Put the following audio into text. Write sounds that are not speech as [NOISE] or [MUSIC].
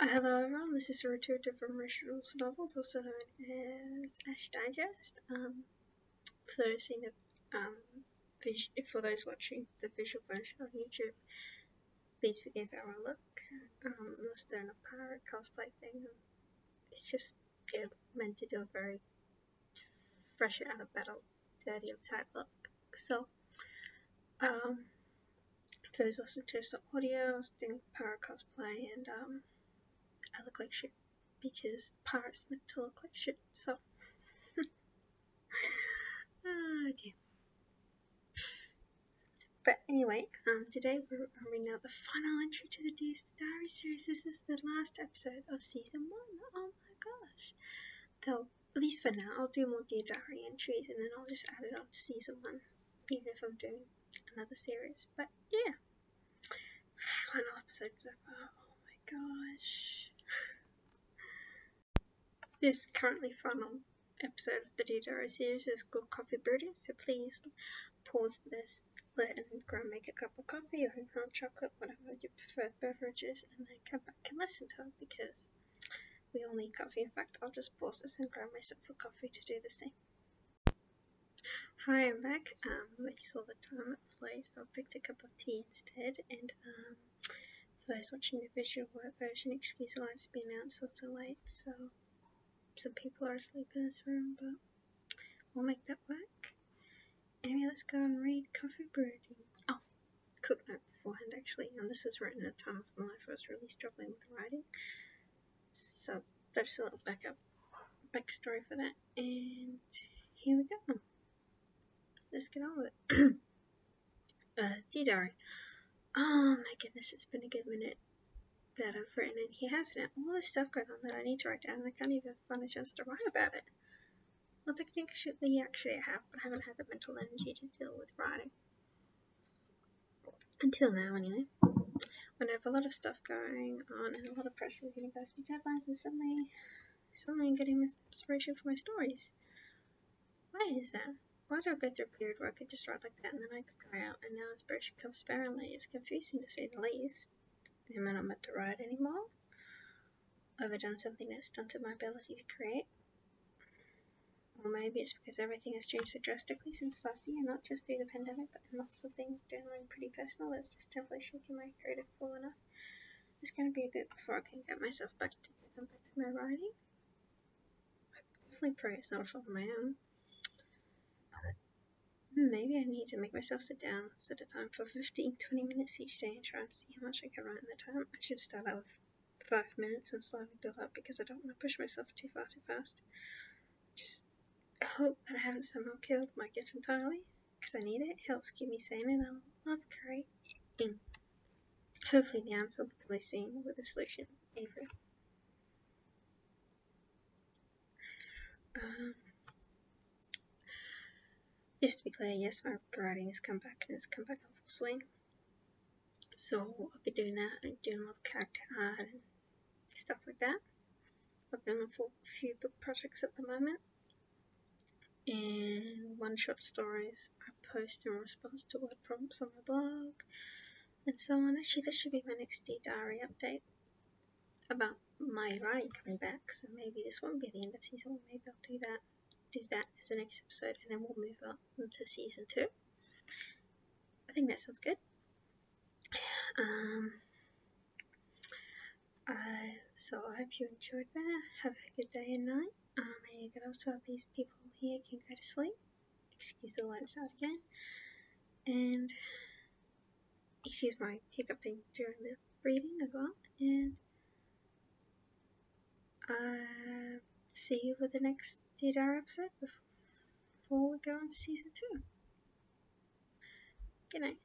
Uh, hello everyone, this is Rotuta from Racheal's Novels, also known as Ash Digest. Um, for those seeing the, um, for those watching the visual version on YouTube, please forgive our look. Um, also doing a pirate cosplay thing. It's just yeah, meant to do a very fresh out of battle, dirty type look. So, um, for those listening to the audio, I was doing pirate cosplay and um Look like shit because pirates meant to look like shit, so. oh [LAUGHS] dear. But anyway, um, today we're reading out the final entry to the Dear Diary series. This is the last episode of season one. Oh my gosh. Though, at least for now, I'll do more Dear Diary entries and then I'll just add it on to season one, even if I'm doing another series. But yeah, final episode so far. Oh my gosh. This currently final episode of the Dear Diary series is called Coffee Broodings, so please pause this, let and go and make a cup of coffee or hot chocolate, whatever your preferred beverages, and then come back and listen to it because we all need coffee. In fact, I'll just pause this and grab myself a coffee to do the same. Hi, I'm back. Um, I saw the time it's late, so I picked a cup of tea instead. And um, for those watching the visual work version, excuse the lights being out so late. So some people are asleep in this room, but we'll make that work. Anyway, let's go and read Coffee Broodings. Oh, quick note beforehand actually, and this was written at a time of my life I was really struggling with writing. So there's a little backup backstory for that, and here we go. Let's get on with it. [CLEARS THROAT] uh, D-Diary. Oh my goodness, it's been a good minute that I've written and he has it. All this stuff going on that I need to write down and I can't even find a chance to write about it. Well, technically, actually I have, but I haven't had the mental energy to deal with writing. Until now, anyway. When I have a lot of stuff going on and a lot of pressure with university deadlines and suddenly, suddenly getting this inspiration for my stories. Why is that? Why do I go through a period where I could just write like that and then I could cry out and now inspiration comes sparingly? It's confusing to say the least. Am I not meant to write anymore? Have I done something that stunted my ability to create? Or maybe it's because everything has changed so drastically since last year, not just through the pandemic, but lots of things generally pretty personal that's just temporarily shaking my creative flow enough. It's going to be a bit before I can get myself back to back to my writing. I definitely pray it's not a fault of my own. Hmm, maybe I need to make myself sit down, set a time for 15 20 minutes each day and try and see how much I can write in the time. I should start out with 5 minutes and slowly build up because I don't want to push myself too far too fast. Just hope that I haven't somehow killed my gift entirely because I need it. It helps keep me sane and I love creating. Hopefully the answer will be seen with the solution. Avery. Um, just to be clear, yes, my writing has come back and has come back in full swing. So I'll be doing that and doing a lot of character art and stuff like that. Working on a few book projects at the moment. And one shot stories I post in response to word prompts on my blog and so on. Actually, this should be my next D diary update about my writing coming back. So maybe this won't be the end of season. Maybe I'll do that do that as the next episode and then we'll move on to season two. I think that sounds good. Um, uh, so I hope you enjoyed that. Have a good day and night. Um, and you also have these people here can go to sleep. Excuse the lights out again. And excuse my hiccuping during the reading as well. And uh, see you for the next DDR episode before we go on to season two. Good night.